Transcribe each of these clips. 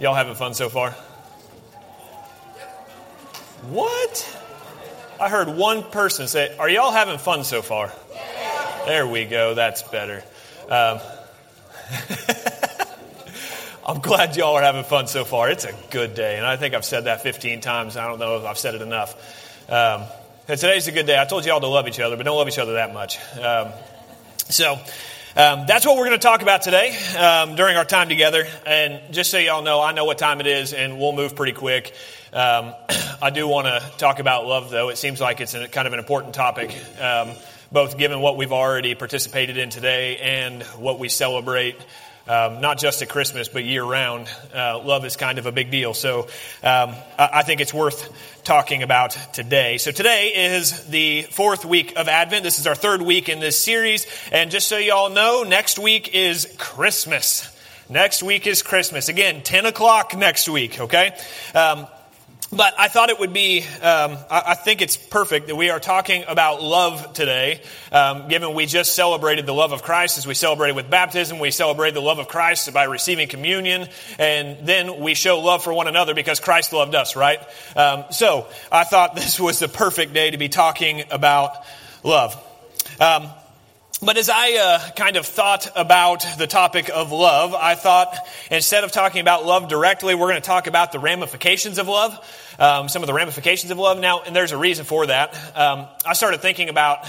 Y'all having fun so far? What? I heard one person say, Are y'all having fun so far? There we go. That's better. Um, I'm glad y'all are having fun so far. It's a good day. And I think I've said that 15 times. I don't know if I've said it enough. Um, today's a good day. I told you all to love each other, but don't love each other that much. Um, so, um, that's what we're going to talk about today um, during our time together. And just so y'all know, I know what time it is, and we'll move pretty quick. Um, I do want to talk about love, though. It seems like it's a, kind of an important topic, um, both given what we've already participated in today and what we celebrate um, not just at Christmas, but year round. Uh, love is kind of a big deal. So um, I, think it's worth talking about today. So today is the fourth week of Advent. This is our third week in this series. And just so you all know, next week is Christmas. Next week is Christmas. Again, 10 o'clock next week, okay? Um, but I thought it would be, um, I, think it's perfect that we are talking about love today, um, given we just celebrated the love of Christ as we celebrated with baptism. We celebrate the love of Christ by receiving communion, and then we show love for one another because Christ loved us, right? Um, so I thought this was the perfect day to be talking about love. But as I uh, kind of thought about the topic of love, I thought instead of talking about love directly, we're going to talk about the ramifications of love, um, some of the ramifications of love. Now, and there's a reason for that. Um, I started thinking about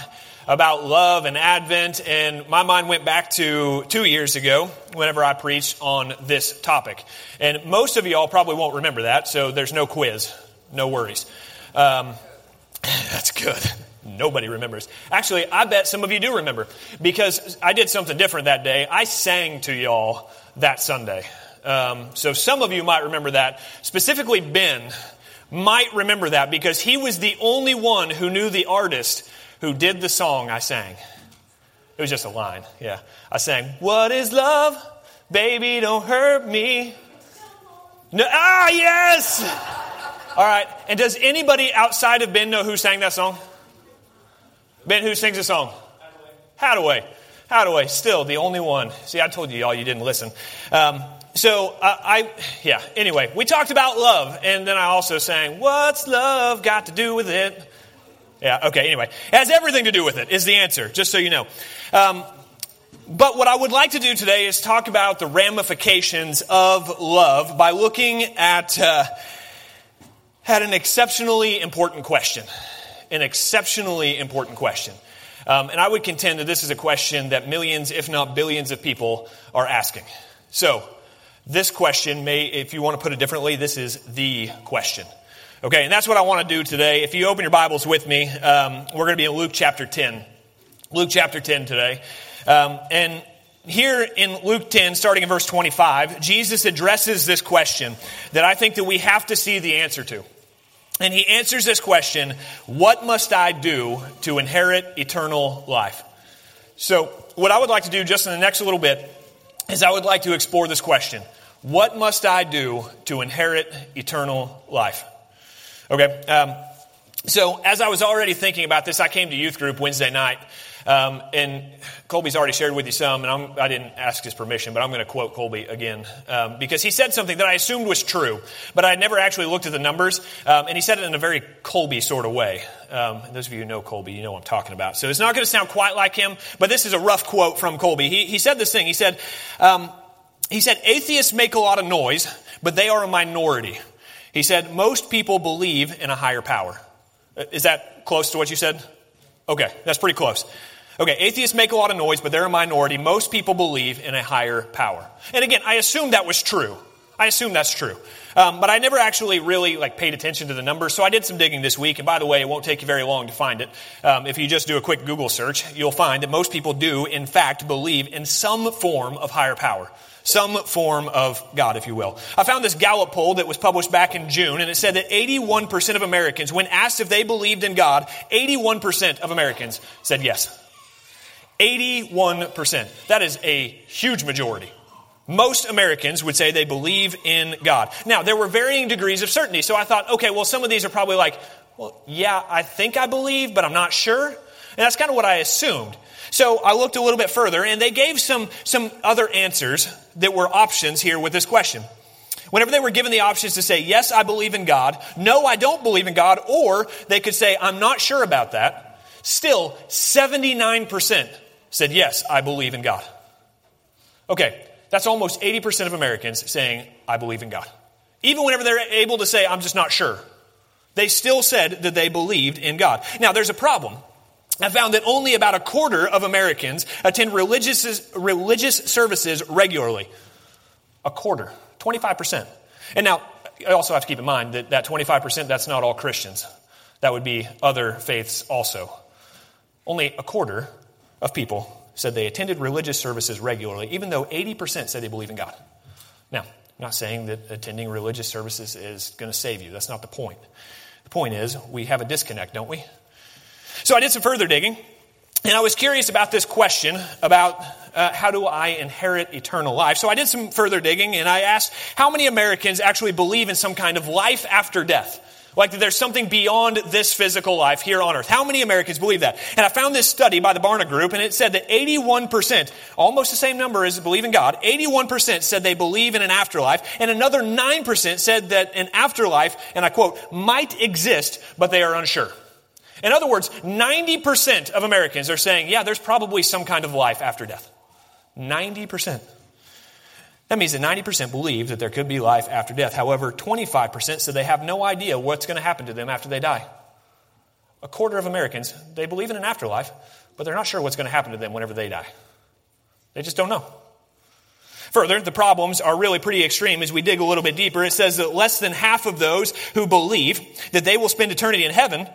about love and Advent, and my mind went back to two years ago whenever I preached on this topic. And most of y'all probably won't remember that, so there's no quiz, no worries. Um, that's good. Nobody remembers. Actually, I bet some of you do remember because I did something different that day. I sang to y'all that Sunday. Um, so some of you might remember that. Specifically, Ben might remember that because he was the only one who knew the artist who did the song I sang. It was just a line, yeah. I sang, What is love? Baby, don't hurt me. No, ah, yes! All right. And does anybody outside of Ben know who sang that song? Ben, who sings a song? Hadaway. Hadaway, still the only one. See, I told you y'all you didn't listen. Um, so uh, I, yeah. Anyway, we talked about love, and then I also sang, "What's love got to do with it?" Yeah. Okay. Anyway, it has everything to do with it. Is the answer? Just so you know. Um, but what I would like to do today is talk about the ramifications of love by looking at uh, at an exceptionally important question an exceptionally important question. Um, and I would contend that this is a question that millions, if not billions, of people are asking. So, this question may, if you want to put it differently, this is the question. Okay, and that's what I want to do today. If you open your Bibles with me, um, we're going to be in Luke chapter 10. Luke chapter 10 today. Um, and here in Luke 10, starting in verse 25, Jesus addresses this question that I think that we have to see the answer to. And he answers this question What must I do to inherit eternal life? So, what I would like to do just in the next little bit is I would like to explore this question What must I do to inherit eternal life? Okay. Um, so, as I was already thinking about this, I came to youth group Wednesday night. Um, and Colby's already shared with you some, and I'm, I did not ask his permission, but I'm going to quote Colby again um, because he said something that I assumed was true, but I never actually looked at the numbers, um, and he said it in a very Colby sort of way. Um, those of you who know Colby, you know what I'm talking about. So it's not going to sound quite like him, but this is a rough quote from Colby. He, he said this thing. He said, um, he said, atheists make a lot of noise, but they are a minority. He said, most people believe in a higher power. Uh, is that close to what you said? Okay, that's pretty close. Okay, atheists make a lot of noise, but they're a minority. Most people believe in a higher power. And again, I assume that was true. I assume that's true. Um, but I never actually really like paid attention to the numbers, so I did some digging this week. And by the way, it won't take you very long to find it. Um, if you just do a quick Google search, you'll find that most people do, in fact, believe in some form of higher power. Some form of God, if you will. I found this Gallup poll that was published back in June, and it said that 81% of Americans, when asked if they believed in God, 81% of Americans said yes. 81%. That is a huge majority. Most Americans would say they believe in God. Now, there were varying degrees of certainty, so I thought, okay, well, some of these are probably like, well, yeah, I think I believe, but I'm not sure. And that's kind of what I assumed. So I looked a little bit further, and they gave some, some other answers that were options here with this question. Whenever they were given the options to say, Yes, I believe in God, No, I don't believe in God, or they could say, I'm not sure about that, still 79% said, Yes, I believe in God. Okay, that's almost 80% of Americans saying, I believe in God. Even whenever they're able to say, I'm just not sure, they still said that they believed in God. Now, there's a problem. I found that only about a quarter of Americans attend religious, religious services regularly. A quarter, 25%. And now, I also have to keep in mind that that 25%, that's not all Christians. That would be other faiths also. Only a quarter of people said they attended religious services regularly, even though 80% said they believe in God. Now, I'm not saying that attending religious services is going to save you. That's not the point. The point is, we have a disconnect, don't we? So I did some further digging, and I was curious about this question about uh, how do I inherit eternal life. So I did some further digging, and I asked how many Americans actually believe in some kind of life after death. Like that there's something beyond this physical life here on earth. How many Americans believe that? And I found this study by the Barna Group, and it said that 81%, almost the same number as believe in God, 81% said they believe in an afterlife, and another 9% said that an afterlife, and I quote, might exist, but they are unsure. In other words, 90% of Americans are saying, yeah, there's probably some kind of life after death. 90%. That means that 90% believe that there could be life after death. However, 25% said they have no idea what's going to happen to them after they die. A quarter of Americans, they believe in an afterlife, but they're not sure what's going to happen to them whenever they die. They just don't know. Further, the problems are really pretty extreme as we dig a little bit deeper. It says that less than half of those who believe that they will spend eternity in heaven,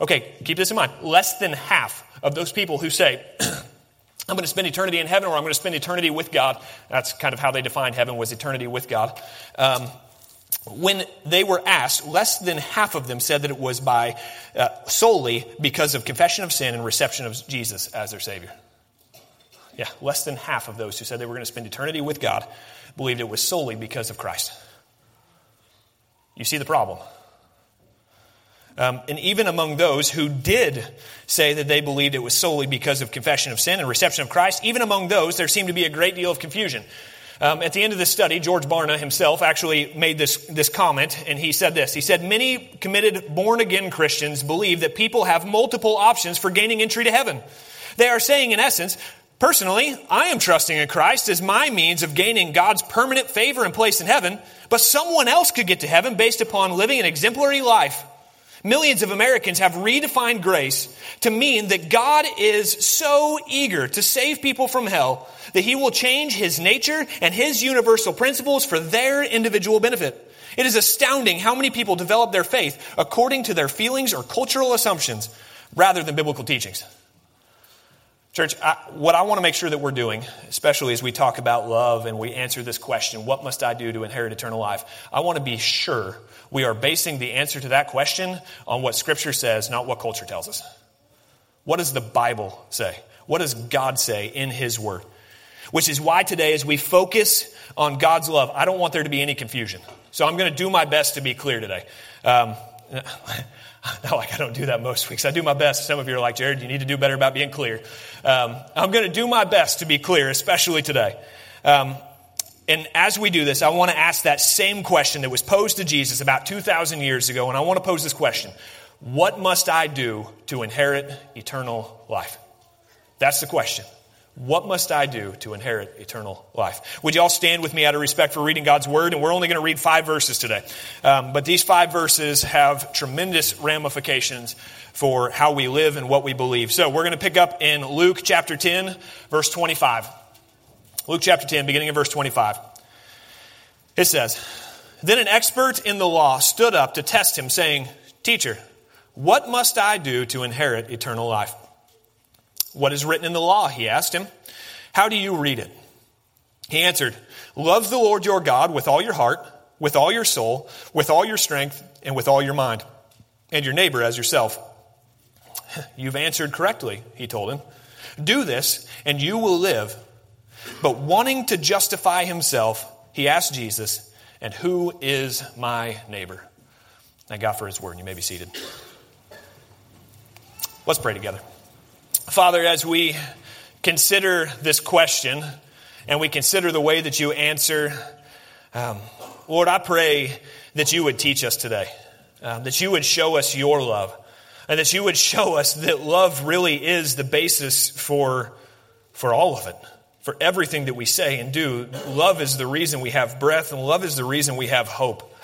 okay, keep this in mind, less than half of those people who say, I'm going to spend eternity in heaven or I'm going to spend eternity with God. That's kind of how they defined heaven was eternity with God. Um, when they were asked, less than half of them said that it was by uh, solely because of confession of sin and reception of Jesus as their Savior. Yeah, less than half of those who said they were going to spend eternity with God believed it was solely because of Christ. You see the problem. Um, and even among those who did say that they believed it was solely because of confession of sin and reception of Christ, even among those, there seemed to be a great deal of confusion. Um, at the end of this study, George Barna himself actually made this, this comment, and he said this. He said, Many committed born again Christians believe that people have multiple options for gaining entry to heaven. They are saying, in essence, Personally, I am trusting in Christ as my means of gaining God's permanent favor and place in heaven, but someone else could get to heaven based upon living an exemplary life Millions of Americans have redefined grace to mean that God is so eager to save people from hell that he will change his nature and his universal principles for their individual benefit. It is astounding how many people develop their faith according to their feelings or cultural assumptions rather than biblical teachings. Church, I, what I want to make sure that we're doing, especially as we talk about love and we answer this question, what must I do to inherit eternal life? I want to be sure we are basing the answer to that question on what Scripture says, not what culture tells us. What does the Bible say? What does God say in His Word? Which is why today, as we focus on God's love, I don't want there to be any confusion. So I'm going to do my best to be clear today. Um, not like I don't do that most weeks. I do my best. Some of you are like, Jared, you need to do better about being clear. Um, I'm going to do my best to be clear, especially today. Um, and as we do this, I want to ask that same question that was posed to Jesus about 2,000 years ago. And I want to pose this question What must I do to inherit eternal life? That's the question. What must I do to inherit eternal life? Would you all stand with me out of respect for reading God's word? And we're only going to read five verses today. Um, but these five verses have tremendous ramifications for how we live and what we believe. So we're going to pick up in Luke chapter 10, verse 25. Luke chapter 10, beginning of verse 25. It says, Then an expert in the law stood up to test him, saying, Teacher, what must I do to inherit eternal life? What is written in the law? He asked him. How do you read it? He answered, Love the Lord your God with all your heart, with all your soul, with all your strength, and with all your mind, and your neighbor as yourself. You've answered correctly, he told him. Do this, and you will live. But wanting to justify himself, he asked Jesus, And who is my neighbor? Thank God for his word. You may be seated. Let's pray together. Father, as we consider this question and we consider the way that you answer, um, Lord, I pray that you would teach us today, um, that you would show us your love, and that you would show us that love really is the basis for, for all of it, for everything that we say and do. Love is the reason we have breath, and love is the reason we have hope.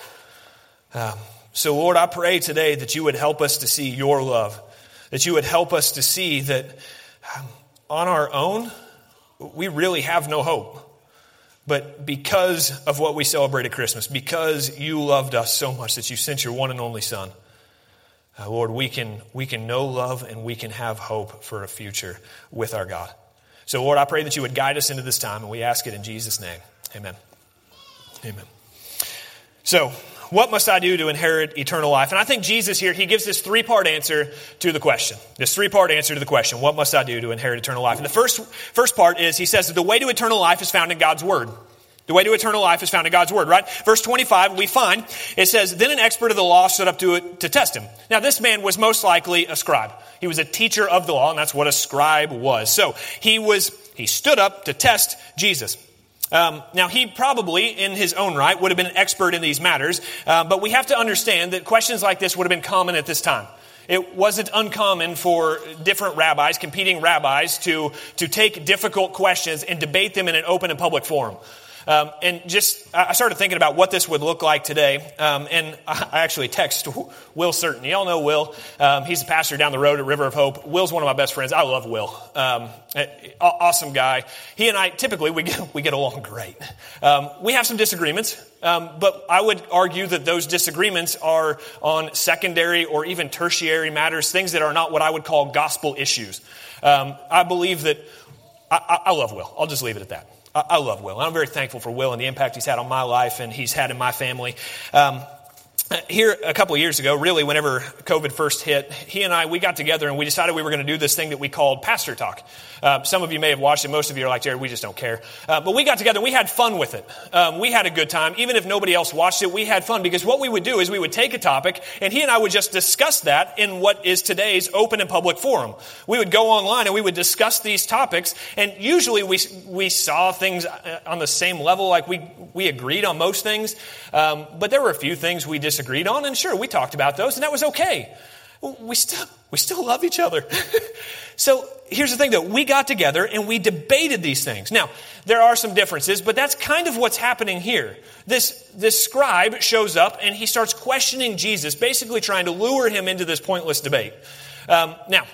Um, so, Lord, I pray today that you would help us to see your love, that you would help us to see that um, on our own, we really have no hope. But because of what we celebrate at Christmas, because you loved us so much that you sent your one and only Son, uh, Lord, we can, we can know love and we can have hope for a future with our God. So, Lord, I pray that you would guide us into this time, and we ask it in Jesus' name. Amen. Amen. So, what must I do to inherit eternal life? And I think Jesus here, he gives this three part answer to the question. This three part answer to the question, what must I do to inherit eternal life? And the first, first part is he says that the way to eternal life is found in God's Word. The way to eternal life is found in God's Word, right? Verse 25, we find, it says, Then an expert of the law stood up to, it, to test him. Now, this man was most likely a scribe. He was a teacher of the law, and that's what a scribe was. So, he was, he stood up to test Jesus. Um, now, he probably, in his own right, would have been an expert in these matters, uh, but we have to understand that questions like this would have been common at this time. It wasn't uncommon for different rabbis, competing rabbis, to, to take difficult questions and debate them in an open and public forum. Um, and just, I started thinking about what this would look like today. Um, and I actually text Will Certain. Y'all know Will. Um, he's a pastor down the road at River of Hope. Will's one of my best friends. I love Will. Um, awesome guy. He and I typically we get, we get along great. Um, we have some disagreements, um, but I would argue that those disagreements are on secondary or even tertiary matters, things that are not what I would call gospel issues. I believe that I, I love Will. I'll just leave it at that. I, love Will. I'm very thankful for Will and the impact he's had on my life and he's had in my family. Um, here a couple years ago, really, whenever COVID first hit, he and I, we got together and we decided we were going to do this thing that we called Pastor Talk. Uh, some of you may have watched it. Most of you are like, Jared, we just don't care. Uh, but we got together we had fun with it. Um, we had a good time. Even if nobody else watched it, we had fun because what we would do is we would take a topic and he and I would just discuss that in what is today's open and public forum. We would go online and we would discuss these topics and usually we, we saw things uh, on the same level, like we, we agreed on most things. Um, but there were a few things we disagreed on, and sure, we talked about those, and that was okay. We still, we still love each other. so here's the thing though, we got together and we debated these things. Now, there are some differences, but that's kind of what's happening here. This, this scribe shows up and he starts questioning Jesus, basically trying to lure him into this pointless debate. Um, now,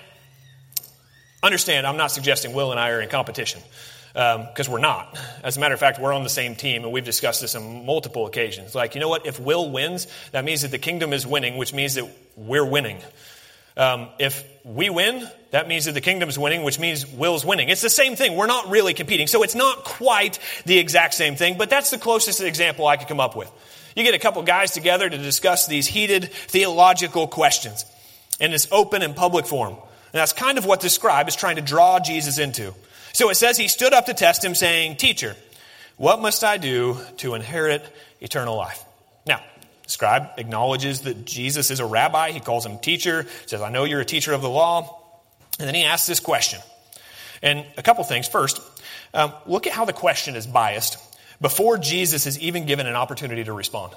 understand, I'm not suggesting Will and I are in competition because um, we're not. As a matter of fact, we're on the same team, and we've discussed this on multiple occasions. Like, you know what? If Will wins, that means that the kingdom is winning, which means that we're winning. Um, if we win, that means that the kingdom's winning, which means Will's winning. It's the same thing. We're not really competing. So it's not quite the exact same thing, but that's the closest example I could come up with. You get a couple guys together to discuss these heated theological questions in this open and public forum. And that's kind of what this scribe is trying to draw Jesus into. So it says he stood up to test him, saying, Teacher, what must I do to inherit eternal life? Now, the scribe acknowledges that Jesus is a rabbi. He calls him teacher, says, I know you're a teacher of the law. And then he asks this question. And a couple things. First, um, look at how the question is biased before Jesus is even given an opportunity to respond.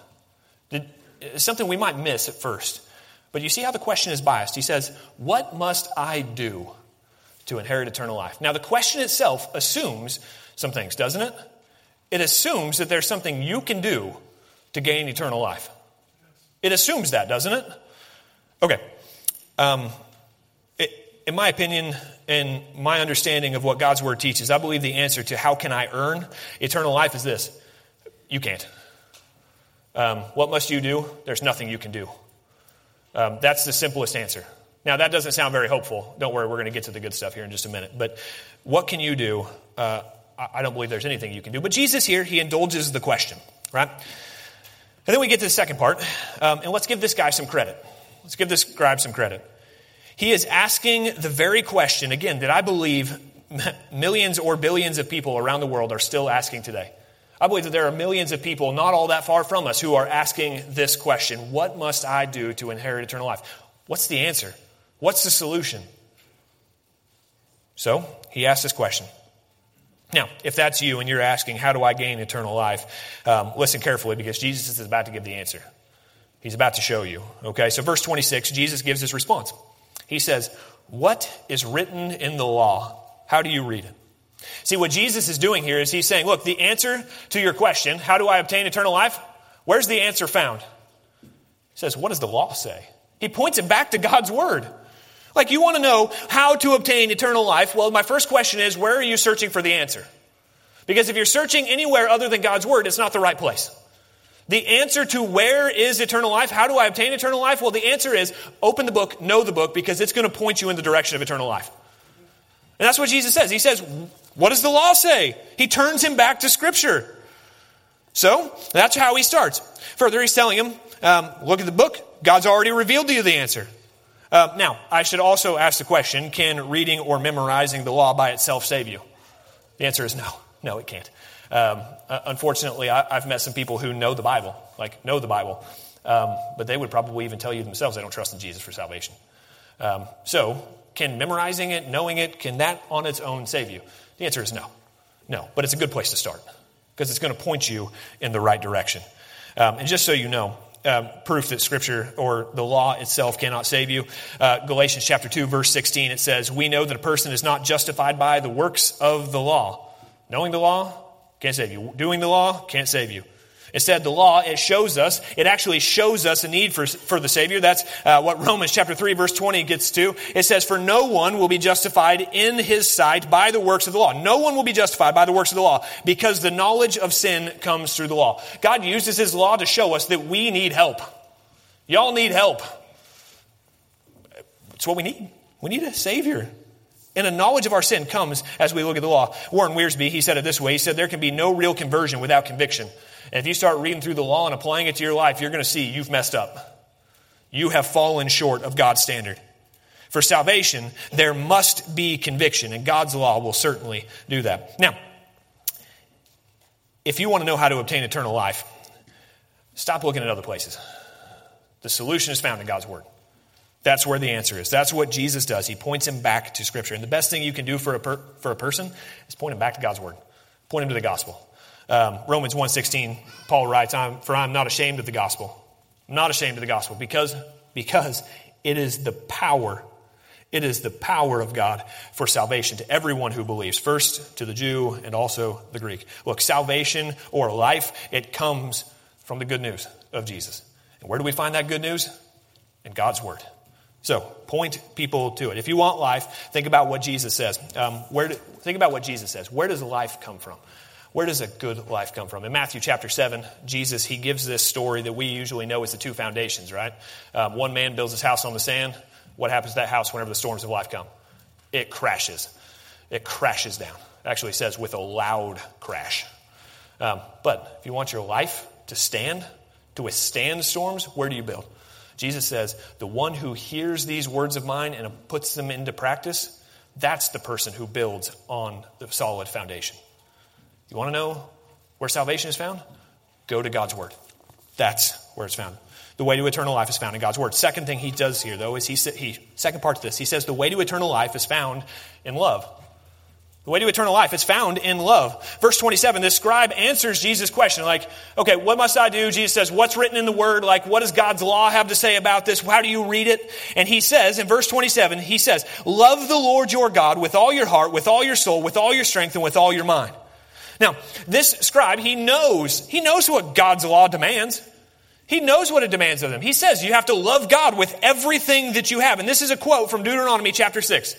Did, something we might miss at first. But you see how the question is biased. He says, What must I do to inherit eternal life. Now, the question itself assumes some things, doesn't it? It assumes that there's something you can do to gain eternal life. It assumes that, doesn't it? Okay. Um, it, in my opinion, and my understanding of what God's Word teaches, I believe the answer to how can I earn eternal life is this you can't. Um, what must you do? There's nothing you can do. Um, that's the simplest answer. Now, that doesn't sound very hopeful. Don't worry, we're going to get to the good stuff here in just a minute. But what can you do? Uh, I don't believe there's anything you can do. But Jesus here, he indulges the question, right? And then we get to the second part. Um, and let's give this guy some credit. Let's give this scribe some credit. He is asking the very question, again, that I believe millions or billions of people around the world are still asking today. I believe that there are millions of people not all that far from us who are asking this question What must I do to inherit eternal life? What's the answer? What's the solution? So he asked this question. Now, if that's you and you're asking, how do I gain eternal life? Um, listen carefully because Jesus is about to give the answer. He's about to show you. Okay, so verse 26, Jesus gives his response. He says, What is written in the law? How do you read it? See, what Jesus is doing here is he's saying, Look, the answer to your question, how do I obtain eternal life? Where's the answer found? He says, What does the law say? He points it back to God's word. Like, you want to know how to obtain eternal life? Well, my first question is, where are you searching for the answer? Because if you're searching anywhere other than God's word, it's not the right place. The answer to where is eternal life? How do I obtain eternal life? Well, the answer is open the book, know the book, because it's going to point you in the direction of eternal life. And that's what Jesus says. He says, What does the law say? He turns him back to Scripture. So, that's how he starts. Further, he's telling him, um, Look at the book. God's already revealed to you the answer. Uh, now, I should also ask the question can reading or memorizing the law by itself save you? The answer is no. No, it can't. Um, uh, unfortunately, I, have met some people who know the Bible, like know the Bible, um, but they would probably even tell you themselves they don't trust in Jesus for salvation. Um, so, can memorizing it, knowing it, can that on its own save you? The answer is no. No, but it's a good place to start because it's going to point you in the right direction. Um, and just so you know, um, proof that Scripture or the law itself cannot save you. Uh, Galatians chapter 2, verse 16, it says, We know that a person is not justified by the works of the law. Knowing the law can't save you. Doing the law can't save you. Instead, the law, it shows us, it actually shows us a need for, for the Savior. That's uh, what Romans chapter 3 verse 20 gets to. It says, For no one will be justified in his sight by the works of the law. No one will be justified by the works of the law because the knowledge of sin comes through the law. God uses his law to show us that we need help. Y'all need help. It's what we need. We need a Savior. And a knowledge of our sin comes as we look at the law. Warren Wiersbe, he said it this way. He said, There can be no real conversion without conviction. And if you start reading through the law and applying it to your life, you're going to see you've messed up. You have fallen short of God's standard. For salvation, there must be conviction, and God's law will certainly do that. Now, if you want to know how to obtain eternal life, stop looking at other places. The solution is found in God's Word. That's where the answer is. That's what Jesus does. He points him back to Scripture. And the best thing you can do for a, per, for a person is point him back to God's Word, point him to the gospel. Um, Romans 1.16, Paul writes, I'm, For I'm not ashamed of the gospel. I'm not ashamed of the gospel because, because it is the power, it is the power of God for salvation to everyone who believes, first to the Jew and also the Greek. Look, salvation or life, it comes from the good news of Jesus. And where do we find that good news? In God's Word. So, point people to it. If you want life, think about what Jesus says. Um, where do, think about what Jesus says. Where does life come from? Where does a good life come from? In Matthew chapter 7, Jesus, he gives this story that we usually know as the two foundations, right? Um, one man builds his house on the sand. What happens to that house whenever the storms of life come? It crashes. It crashes down. Actually says with a loud crash. Um, but if you want your life to stand, to withstand storms, where do you build? Jesus says, the one who hears these words of mine and puts them into practice, that's the person who builds on the solid foundation. You want to know where salvation is found? Go to God's Word. That's where it's found. The way to eternal life is found in God's Word. Second thing he does here, though, is he, he second part to this, he says the way to eternal life is found in love. The way to eternal life is found in love. Verse 27, this scribe answers Jesus' question, like, okay, what must I do? Jesus says, what's written in the word? Like, what does God's law have to say about this? How do you read it? And he says, in verse 27, he says, love the Lord your God with all your heart, with all your soul, with all your strength, and with all your mind. Now, this scribe, he knows, he knows what God's law demands. He knows what it demands of them. He says you have to love God with everything that you have. And this is a quote from Deuteronomy chapter 6.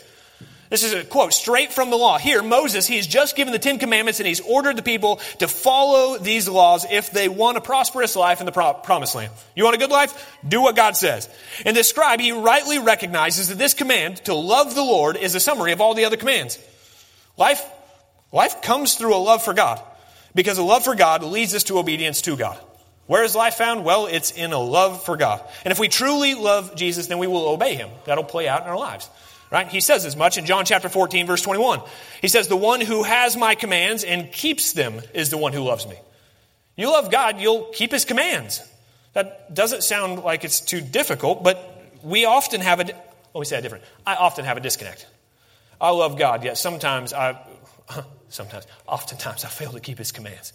This is a quote straight from the law. Here, Moses, he's just given the Ten Commandments and he's ordered the people to follow these laws if they want a prosperous life in the pro- promised land. You want a good life? Do what God says. And this scribe, he rightly recognizes that this command to love the Lord is a summary of all the other commands. Life Life comes through a love for God because a love for God leads us to obedience to God. Where is life found? Well, it's in a love for God. And if we truly love Jesus, then we will obey him. That'll play out in our lives. Right? He says as much in John chapter 14 verse 21. He says, the one who has my commands and keeps them is the one who loves me. You love God, you'll keep his commands. That doesn't sound like it's too difficult, but we often have a, oh, let me say it different. I often have a disconnect. I love God, yet sometimes I, Uh-huh. sometimes, oftentimes, I fail to keep his commands.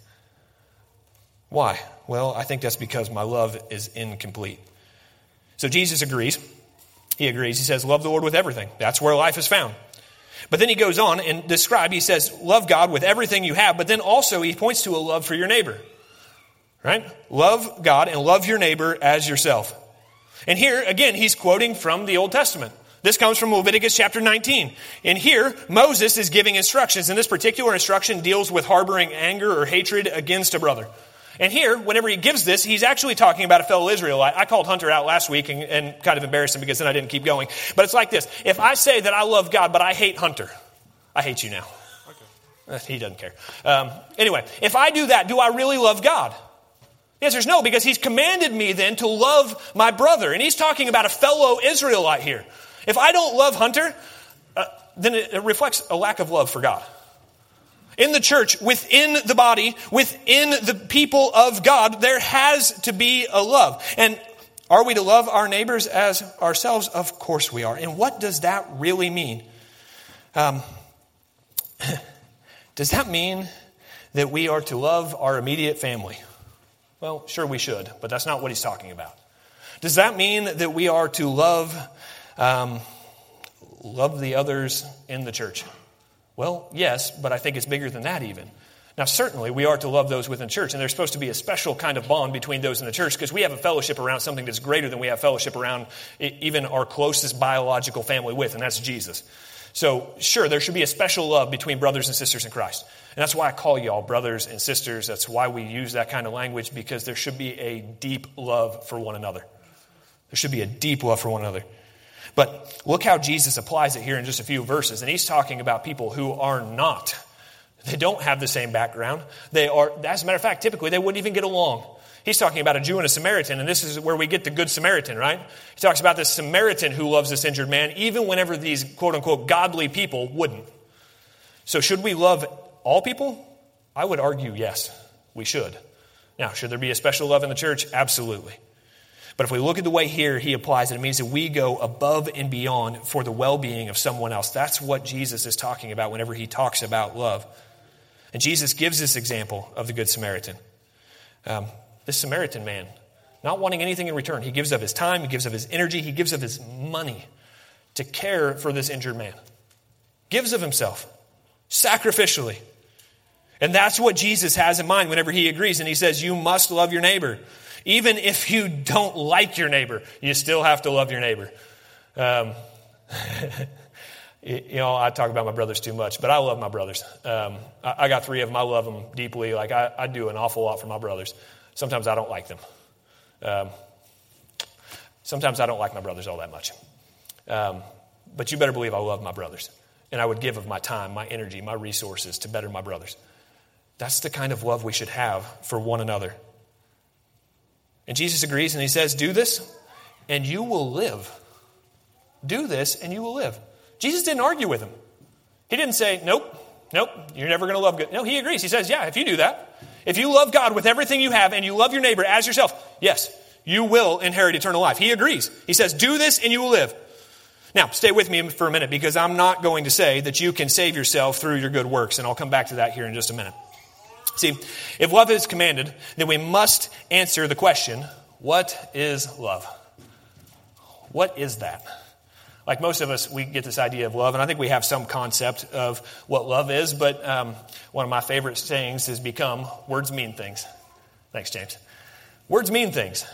Why? Well, I think that's because my love is incomplete. So Jesus agrees. He agrees. He says, Love the Lord with everything. That's where life is found. But then he goes on and describe, he says, Love God with everything you have, but then also he points to a love for your neighbor. Right? Love God and love your neighbor as yourself. And here, again, he's quoting from the Old Testament. This comes from Leviticus chapter 19. And here, Moses is giving instructions, and this particular instruction deals with harboring anger or hatred against a brother. And here, whenever he gives this, he's actually talking about a fellow Israelite. I called Hunter out last week and, and kind of embarrassed him because then I didn't keep going. But it's like this If I say that I love God, but I hate Hunter, I hate you now. Okay. He doesn't care. Um, anyway, if I do that, do I really love God? The answer is no, because he's commanded me then to love my brother. And he's talking about a fellow Israelite here. If I don't love Hunter, uh, then it, it reflects a lack of love for God. In the church, within the body, within the people of God, there has to be a love. And are we to love our neighbors as ourselves? Of course we are. And what does that really mean? Um, does that mean that we are to love our immediate family? Well, sure we should, but that's not what he's talking about. Does that mean that we are to love um, love the others in the church? Well, yes, but I think it's bigger than that even. Now, certainly, we are to love those within church, and there's supposed to be a special kind of bond between those in the church because we have a fellowship around something that's greater than we have fellowship around even our closest biological family with, and that's Jesus. So, sure, there should be a special love between brothers and sisters in Christ. And that's why I call you all brothers and sisters. That's why we use that kind of language because there should be a deep love for one another. There should be a deep love for one another. But look how Jesus applies it here in just a few verses. And he's talking about people who are not. They don't have the same background. They are, as a matter of fact, typically they wouldn't even get along. He's talking about a Jew and a Samaritan, and this is where we get the Good Samaritan, right? He talks about this Samaritan who loves this injured man, even whenever these quote unquote godly people wouldn't. So, should we love all people? I would argue yes, we should. Now, should there be a special love in the church? Absolutely. But if we look at the way here he applies it, it means that we go above and beyond for the well being of someone else. That's what Jesus is talking about whenever he talks about love. And Jesus gives this example of the Good Samaritan. Um, this Samaritan man, not wanting anything in return, he gives of his time, he gives of his energy, he gives of his money to care for this injured man. Gives of himself sacrificially. And that's what Jesus has in mind whenever he agrees and he says, You must love your neighbor. Even if you don't like your neighbor, you still have to love your neighbor. Um, you know, I talk about my brothers too much, but I love my brothers. Um, I, I, got three of them. I love them deeply. Like, I, I, do an awful lot for my brothers. Sometimes I don't like them. Um, sometimes I don't like my brothers all that much. Um, but you better believe I love my brothers. And I would give of my time, my energy, my resources to better my brothers. That's the kind of love we should have for one another. And Jesus agrees and he says, Do this and you will live. Do this and you will live. Jesus didn't argue with him. He didn't say, Nope, nope, you're never going to love God. No, he agrees. He says, Yeah, if you do that, if you love God with everything you have and you love your neighbor as yourself, yes, you will inherit eternal life. He agrees. He says, Do this and you will live. Now, stay with me for a minute because I'm not going to say that you can save yourself through your good works, and I'll come back to that here in just a minute. See, if love is commanded, then we must answer the question what is love? What is that? Like most of us, we get this idea of love, and I think we have some concept of what love is, but um, one of my favorite sayings has become words mean things. Thanks, James. Words mean things.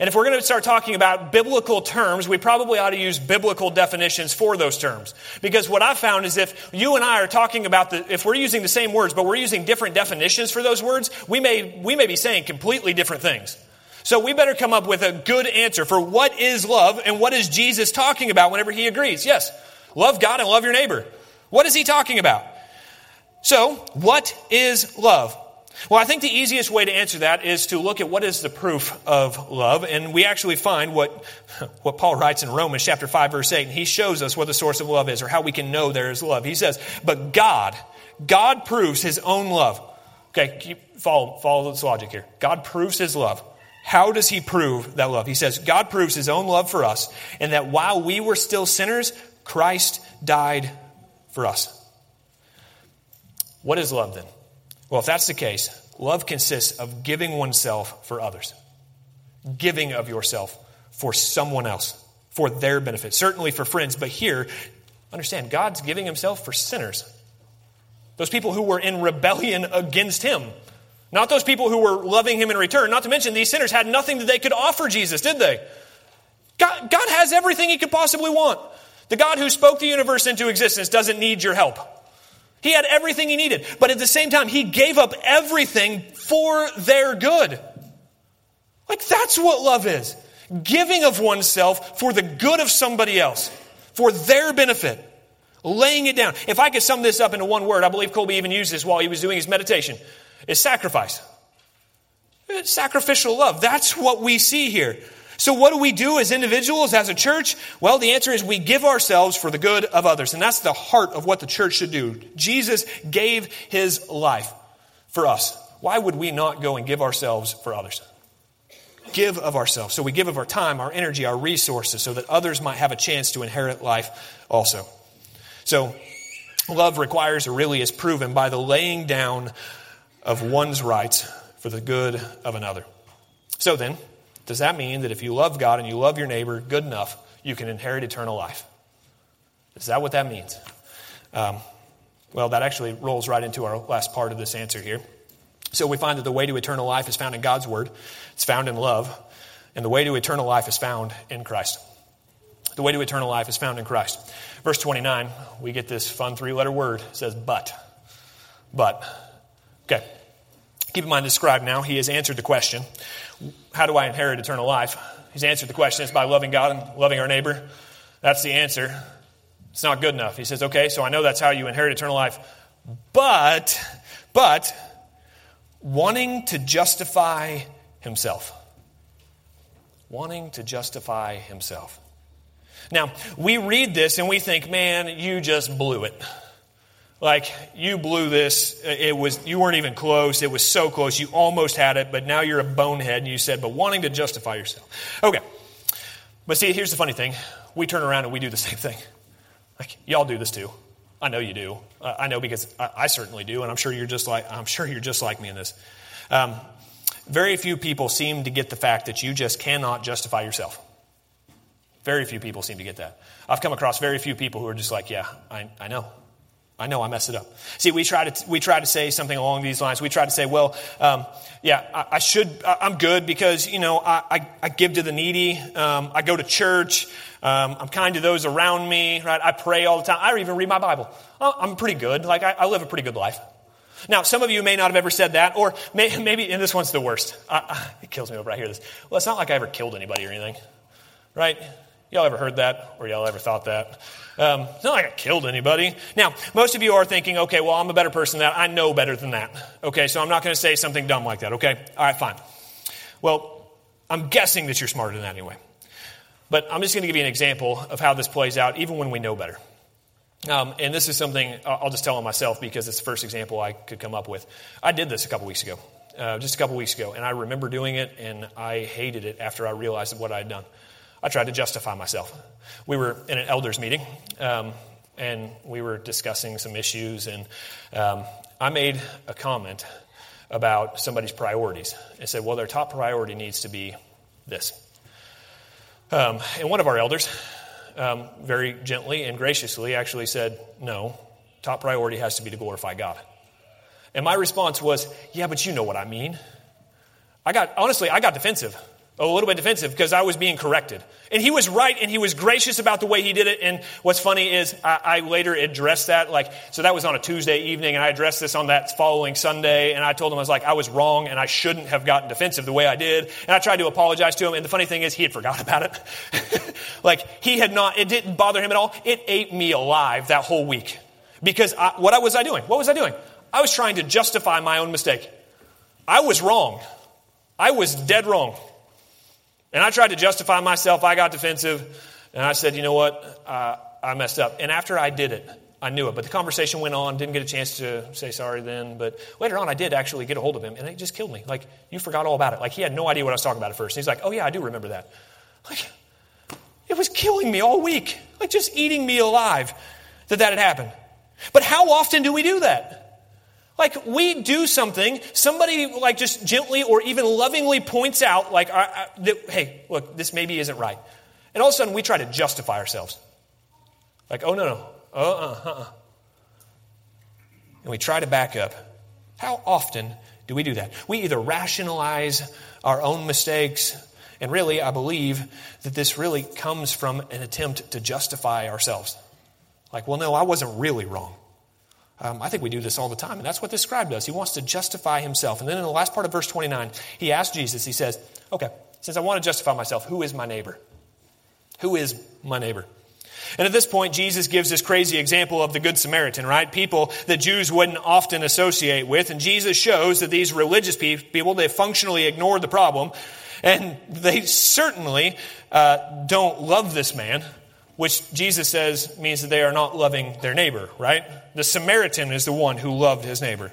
And if we're going to start talking about biblical terms, we probably ought to use biblical definitions for those terms. Because what I've found is if you and I are talking about the, if we're using the same words, but we're using different definitions for those words, we may, we may be saying completely different things. So we better come up with a good answer for what is love and what is Jesus talking about whenever he agrees. Yes, love God and love your neighbor. What is he talking about? So, what is love? Well, I think the easiest way to answer that is to look at what is the proof of love. And we actually find what, what Paul writes in Romans chapter 5 verse 8. And he shows us what the source of love is or how we can know there is love. He says, but God, God proves his own love. Okay, keep, follow, follow this logic here. God proves his love. How does he prove that love? He says, God proves his own love for us and that while we were still sinners, Christ died for us. What is love then? Well, if that's the case, love consists of giving oneself for others, giving of yourself for someone else, for their benefit, certainly for friends, but here, understand, God's giving himself for sinners. Those people who were in rebellion against him. Not those people who were loving him in return. Not to mention, these sinners had nothing that they could offer Jesus, did they? God, God has everything he could possibly want. The God who spoke the universe into existence doesn't need your help. He had everything he needed, but at the same time, he gave up everything for their good. Like, that's what love is giving of oneself for the good of somebody else, for their benefit, laying it down. If I could sum this up into one word, I believe Colby even used this while he was doing his meditation, is sacrifice. It's sacrificial love. That's what we see here. So, what do we do as individuals, as a church? Well, the answer is we give ourselves for the good of others. And that's the heart of what the church should do. Jesus gave his life for us. Why would we not go and give ourselves for others? Give of ourselves. So, we give of our time, our energy, our resources, so that others might have a chance to inherit life also. So, love requires, or really is proven, by the laying down of one's rights for the good of another. So, then, does that mean that if you love God and you love your neighbor good enough, you can inherit eternal life? Is that what that means? Um, well, that actually rolls right into our last part of this answer here. So we find that the way to eternal life is found in God's Word, it's found in love, and the way to eternal life is found in Christ. The way to eternal life is found in Christ. Verse 29, we get this fun three letter word. It says, but. But. Okay. Keep in mind, this scribe now, he has answered the question how do I inherit eternal life? He's answered the question. It's by loving God and loving our neighbor. That's the answer. It's not good enough. He says, okay, so I know that's how you inherit eternal life. But, but, wanting to justify himself. Wanting to justify himself. Now, we read this and we think, man, you just blew it. Like you blew this. It was you weren't even close. It was so close. You almost had it, but now you're a bonehead and you said, but wanting to justify yourself. Okay. But see, here's the funny thing. We turn around and we do the same thing. Like y'all do this too. I know you do. Uh, I know because I, I, certainly do, and I'm sure you're just like I'm sure you're just like me in this. Um, very few people seem to get the fact that you just cannot justify yourself. Very few people seem to get that. I've come across very few people who are just like, yeah, I, I know. I know I messed it up. See, we try to we try to say something along these lines. We try to say, well, um, yeah, I, I, should. I'm good because you know I, I, I give to the needy. Um, I go to church. Um, I'm kind to those around me. Right? I pray all the time. I even read my Bible. Oh, I'm pretty good. Like I, live a pretty good life. Now, some of you may not have ever said that, or may, maybe, and this one's the worst. it kills me whenever I hear this. Well, it's not like I ever killed anybody or anything, right? Y'all ever heard that, or y'all ever thought that? Um, it's not like I killed anybody. Now, most of you are thinking, okay, well, I'm a better person than that. I know better than that. Okay, so I'm not going to say something dumb like that, okay? All right, fine. Well, I'm guessing that you're smarter than that anyway. But I'm just going to give you an example of how this plays out, even when we know better. Um, and this is something I'll just tell on myself because it's the first example I could come up with. I did this a couple weeks ago, uh, just a couple weeks ago, and I remember doing it, and I hated it after I realized what I had done. I tried to justify myself. We were in an elders meeting, um, and we were discussing some issues, and um, I made a comment about somebody's priorities and said, well, their top priority needs to be this. Um, and one of our elders, um, very gently and graciously, actually said, no, top priority has to be to glorify God. And my response was, yeah, but you know what I mean. I got, honestly, I got defensive a little bit defensive because I was being corrected. And he was right and he was gracious about the way he did it. And what's funny is I, I, later addressed that. Like, so that was on a Tuesday evening and I addressed this on that following Sunday. And I told him I was like, I was wrong and I shouldn't have gotten defensive the way I did. And I tried to apologize to him. And the funny thing is he had forgot about it. like he had not, it didn't bother him at all. It ate me alive that whole week because I, what was I doing? What was I doing? I was trying to justify my own mistake. I was wrong. I was dead wrong. And I tried to justify myself. I got defensive. And I said, you know what? Uh, I messed up. And after I did it, I knew it. But the conversation went on. Didn't get a chance to say sorry then. But later on, I did actually get a hold of him. And it just killed me. Like, you forgot all about it. Like, he had no idea what I was talking about at first. And he's like, oh, yeah, I do remember that. Like, it was killing me all week. Like, just eating me alive that that had happened. But how often do we do that? Like we do something, somebody like just gently or even lovingly points out, like, hey, look, this maybe isn't right. And all of a sudden we try to justify ourselves. Like, oh, no, no, uh uh, uh uh. And we try to back up. How often do we do that? We either rationalize our own mistakes, and really, I believe that this really comes from an attempt to justify ourselves. Like, well, no, I wasn't really wrong. Um, I think we do this all the time, and that's what this scribe does. He wants to justify himself. And then in the last part of verse 29, he asks Jesus, he says, Okay, since I want to justify myself, who is my neighbor? Who is my neighbor? And at this point, Jesus gives this crazy example of the Good Samaritan, right? People that Jews wouldn't often associate with. And Jesus shows that these religious people, they functionally ignored the problem. And they certainly uh, don't love this man, which Jesus says means that they are not loving their neighbor, right? The Samaritan is the one who loved his neighbor.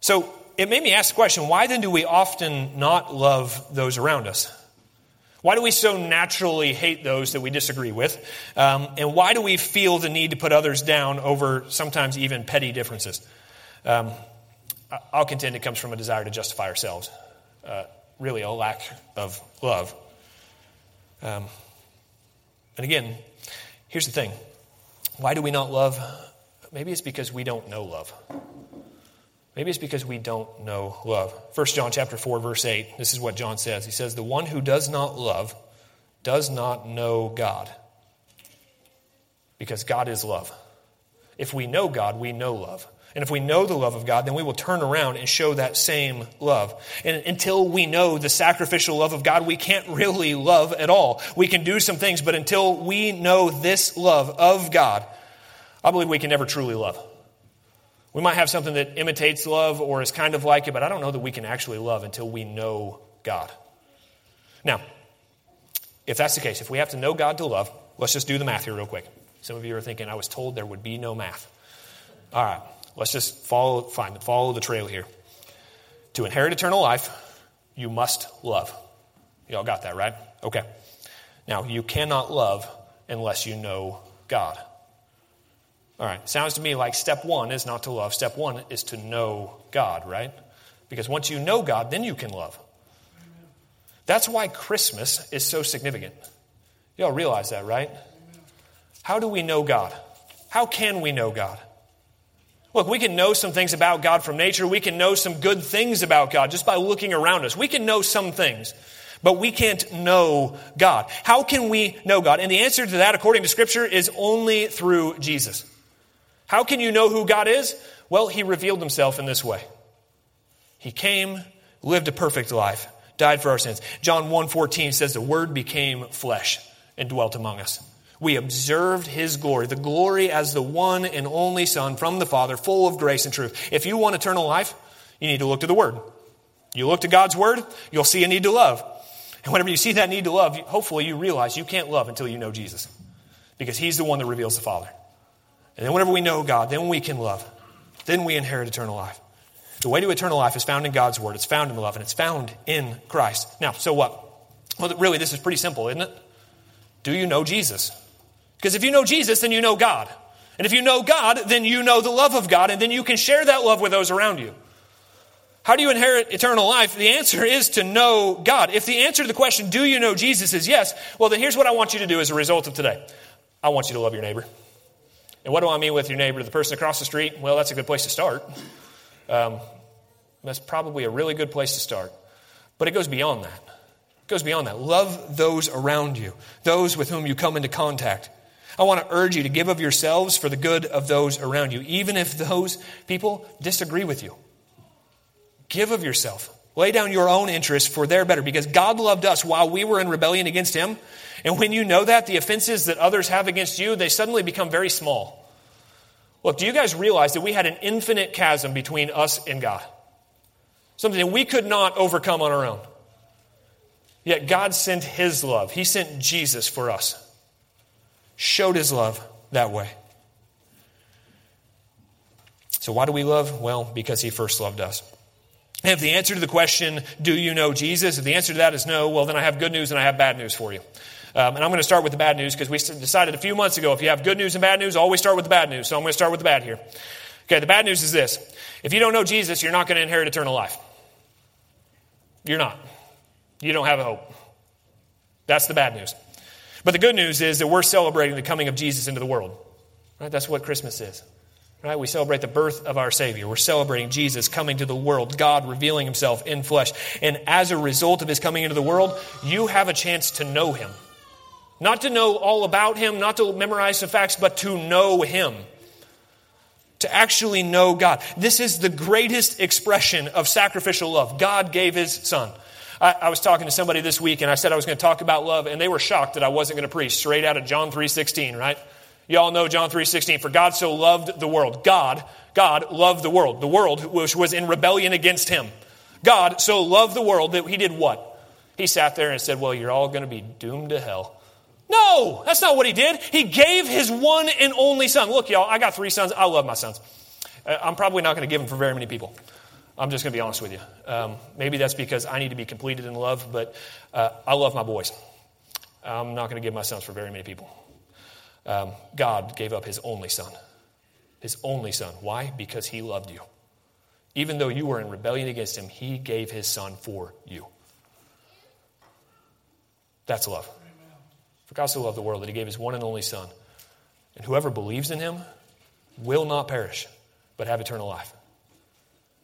So it made me ask the question why then do we often not love those around us? Why do we so naturally hate those that we disagree with? Um, and why do we feel the need to put others down over sometimes even petty differences? Um, I'll contend it comes from a desire to justify ourselves, uh, really, a lack of love. Um, and again, here's the thing why do we not love? Maybe it's because we don't know love. Maybe it's because we don't know love. 1 John chapter 4 verse 8. This is what John says. He says, "The one who does not love does not know God." Because God is love. If we know God, we know love. And if we know the love of God, then we will turn around and show that same love. And until we know the sacrificial love of God, we can't really love at all. We can do some things, but until we know this love of God, I believe we can never truly love. We might have something that imitates love or is kind of like it, but I don't know that we can actually love until we know God. Now, if that's the case, if we have to know God to love, let's just do the math here real quick. Some of you are thinking, I was told there would be no math. All right, let's just follow, fine, follow the trail here. To inherit eternal life, you must love. Y'all got that, right? Okay. Now, you cannot love unless you know God. All right, sounds to me like step one is not to love. Step one is to know God, right? Because once you know God, then you can love. That's why Christmas is so significant. Y'all realize that, right? How do we know God? How can we know God? Look, we can know some things about God from nature. We can know some good things about God just by looking around us. We can know some things, but we can't know God. How can we know God? And the answer to that, according to Scripture, is only through Jesus. How can you know who God is? Well, he revealed himself in this way. He came, lived a perfect life, died for our sins. John 1:14 says the word became flesh and dwelt among us. We observed his glory, the glory as the one and only Son from the Father, full of grace and truth. If you want eternal life, you need to look to the Word. You look to God's Word, you'll see a need to love. And whenever you see that need to love, hopefully you realize you can't love until you know Jesus. Because he's the one that reveals the Father. And then whenever we know God, then we can love. Then we inherit eternal life. The way to eternal life is found in God's Word. It's found in love, and it's found in Christ. Now, so what? Well, really, this is pretty simple, isn't it? Do you know Jesus? Because if you know Jesus, then you know God. And if you know God, then you know the love of God, and then you can share that love with those around you. How do you inherit eternal life? The answer is to know God. If the answer to the question, do you know Jesus, is yes, well, then here's what I want you to do as a result of today I want you to love your neighbor. And what do I mean with your neighbor? The person across the street? Well, that's a good place to start. Um, that's probably a really good place to start. But it goes beyond that. It goes beyond that. Love those around you, those with whom you come into contact. I want to urge you to give of yourselves for the good of those around you, even if those people disagree with you. Give of yourself. Lay down your own interests for their better because God loved us while we were in rebellion against Him. And when you know that, the offenses that others have against you, they suddenly become very small. Look, do you guys realize that we had an infinite chasm between us and God? Something that we could not overcome on our own. Yet God sent His love. He sent Jesus for us showed his love that way. So, why do we love? Well, because he first loved us. And if the answer to the question, do you know Jesus? If the answer to that is no, well, then I have good news and I have bad news for you. Um, and I'm going to start with the bad news because we decided a few months ago if you have good news and bad news, always start with the bad news. So I'm going to start with the bad here. Okay, the bad news is this if you don't know Jesus, you're not going to inherit eternal life. You're not. You don't have a hope. That's the bad news. But the good news is that we're celebrating the coming of Jesus into the world. Right? That's what Christmas is. Right? We celebrate the birth of our Savior. We're celebrating Jesus coming to the world, God revealing himself in flesh. And as a result of his coming into the world, you have a chance to know him. Not to know all about him, not to memorize the facts, but to know him. To actually know God. This is the greatest expression of sacrificial love. God gave his son. I, I, was talking to somebody this week and I said I was going to talk about love, and they were shocked that I wasn't going to preach straight out of John 3.16, right? You all know John 3.16. For God so loved the world. God, God loved the world. The world which was in rebellion against him. God so loved the world that he did what? He sat there and said, Well, you're all going to be doomed to hell. No, that's not what he did. He gave his one and only son. Look, y'all, I got three sons. I love my sons. Uh, I'm probably not going to give them for very many people. I'm just going to be honest with you. Um, maybe that's because I need to be completed in love, but uh, I love my boys. I'm not going to give my sons for very many people. Um, God gave up his only son. His only son. Why? Because he loved you. Even though you were in rebellion against him, he gave his son for you. That's love. For God so loved the world that he gave his one and only Son. And whoever believes in him will not perish, but have eternal life.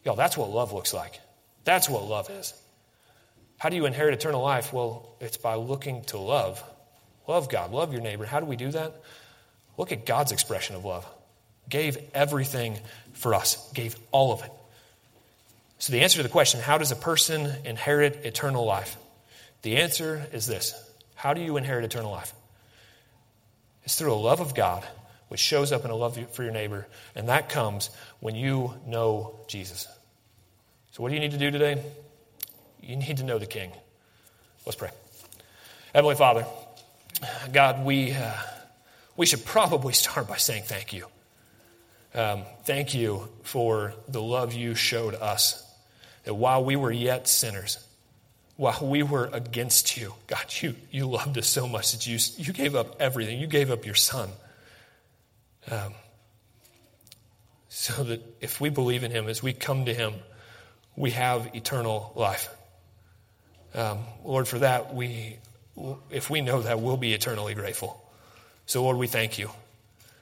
Y'all, that's what love looks like. That's what love is. How do you inherit eternal life? Well, it's by looking to love. Love God, love your neighbor. How do we do that? Look at God's expression of love. Gave everything for us, gave all of it. So, the answer to the question, how does a person inherit eternal life? The answer is this how do you inherit eternal life? It's through a love of God, which shows up in a love for your neighbor, and that comes when you know Jesus. So, what do you need to do today? You need to know the King. Let's pray. Heavenly Father, God, we, uh, we should probably start by saying thank you. Um, thank you for the love you showed us. That while we were yet sinners, while we were against you, God, you, you loved us so much that you, you gave up everything. You gave up your son. Um, so that if we believe in him, as we come to him, we have eternal life. Um, Lord, for that, we, if we know that, we'll be eternally grateful. So, Lord, we thank you.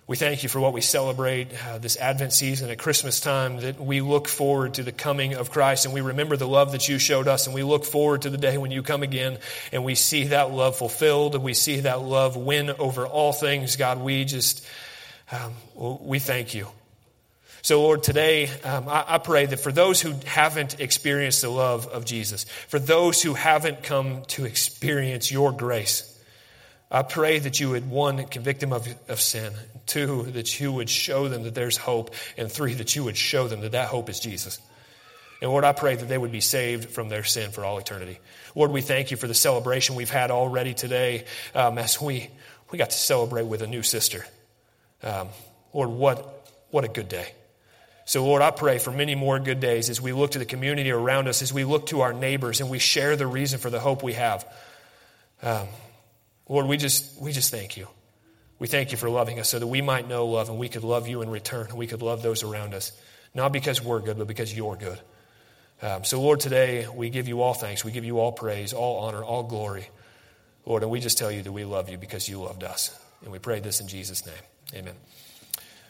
We thank you for what we celebrate uh, this Advent season at Christmas time, that we look forward to the coming of Christ and we remember the love that you showed us, and we look forward to the day when you come again and we see that love fulfilled and we see that love win over all things. God, we just, um, we thank you. So, Lord, today um, I, I pray that for those who haven't experienced the love of Jesus, for those who haven't come to experience your grace, I pray that you would, one, convict them of, of sin, two, that you would show them that there's hope, and three, that you would show them that that hope is Jesus. And Lord, I pray that they would be saved from their sin for all eternity. Lord, we thank you for the celebration we've had already today um, as we, we got to celebrate with a new sister. Um, Lord, what, what a good day. So, Lord, I pray for many more good days as we look to the community around us, as we look to our neighbors, and we share the reason for the hope we have. Um, Lord, we just, we just thank you. We thank you for loving us so that we might know love and we could love you in return and we could love those around us. Not because we're good, but because you're good. Um, so, Lord, today we give you all thanks. We give you all praise, all honor, all glory. Lord, and we just tell you that we love you because you loved us. And we pray this in Jesus' name. Amen.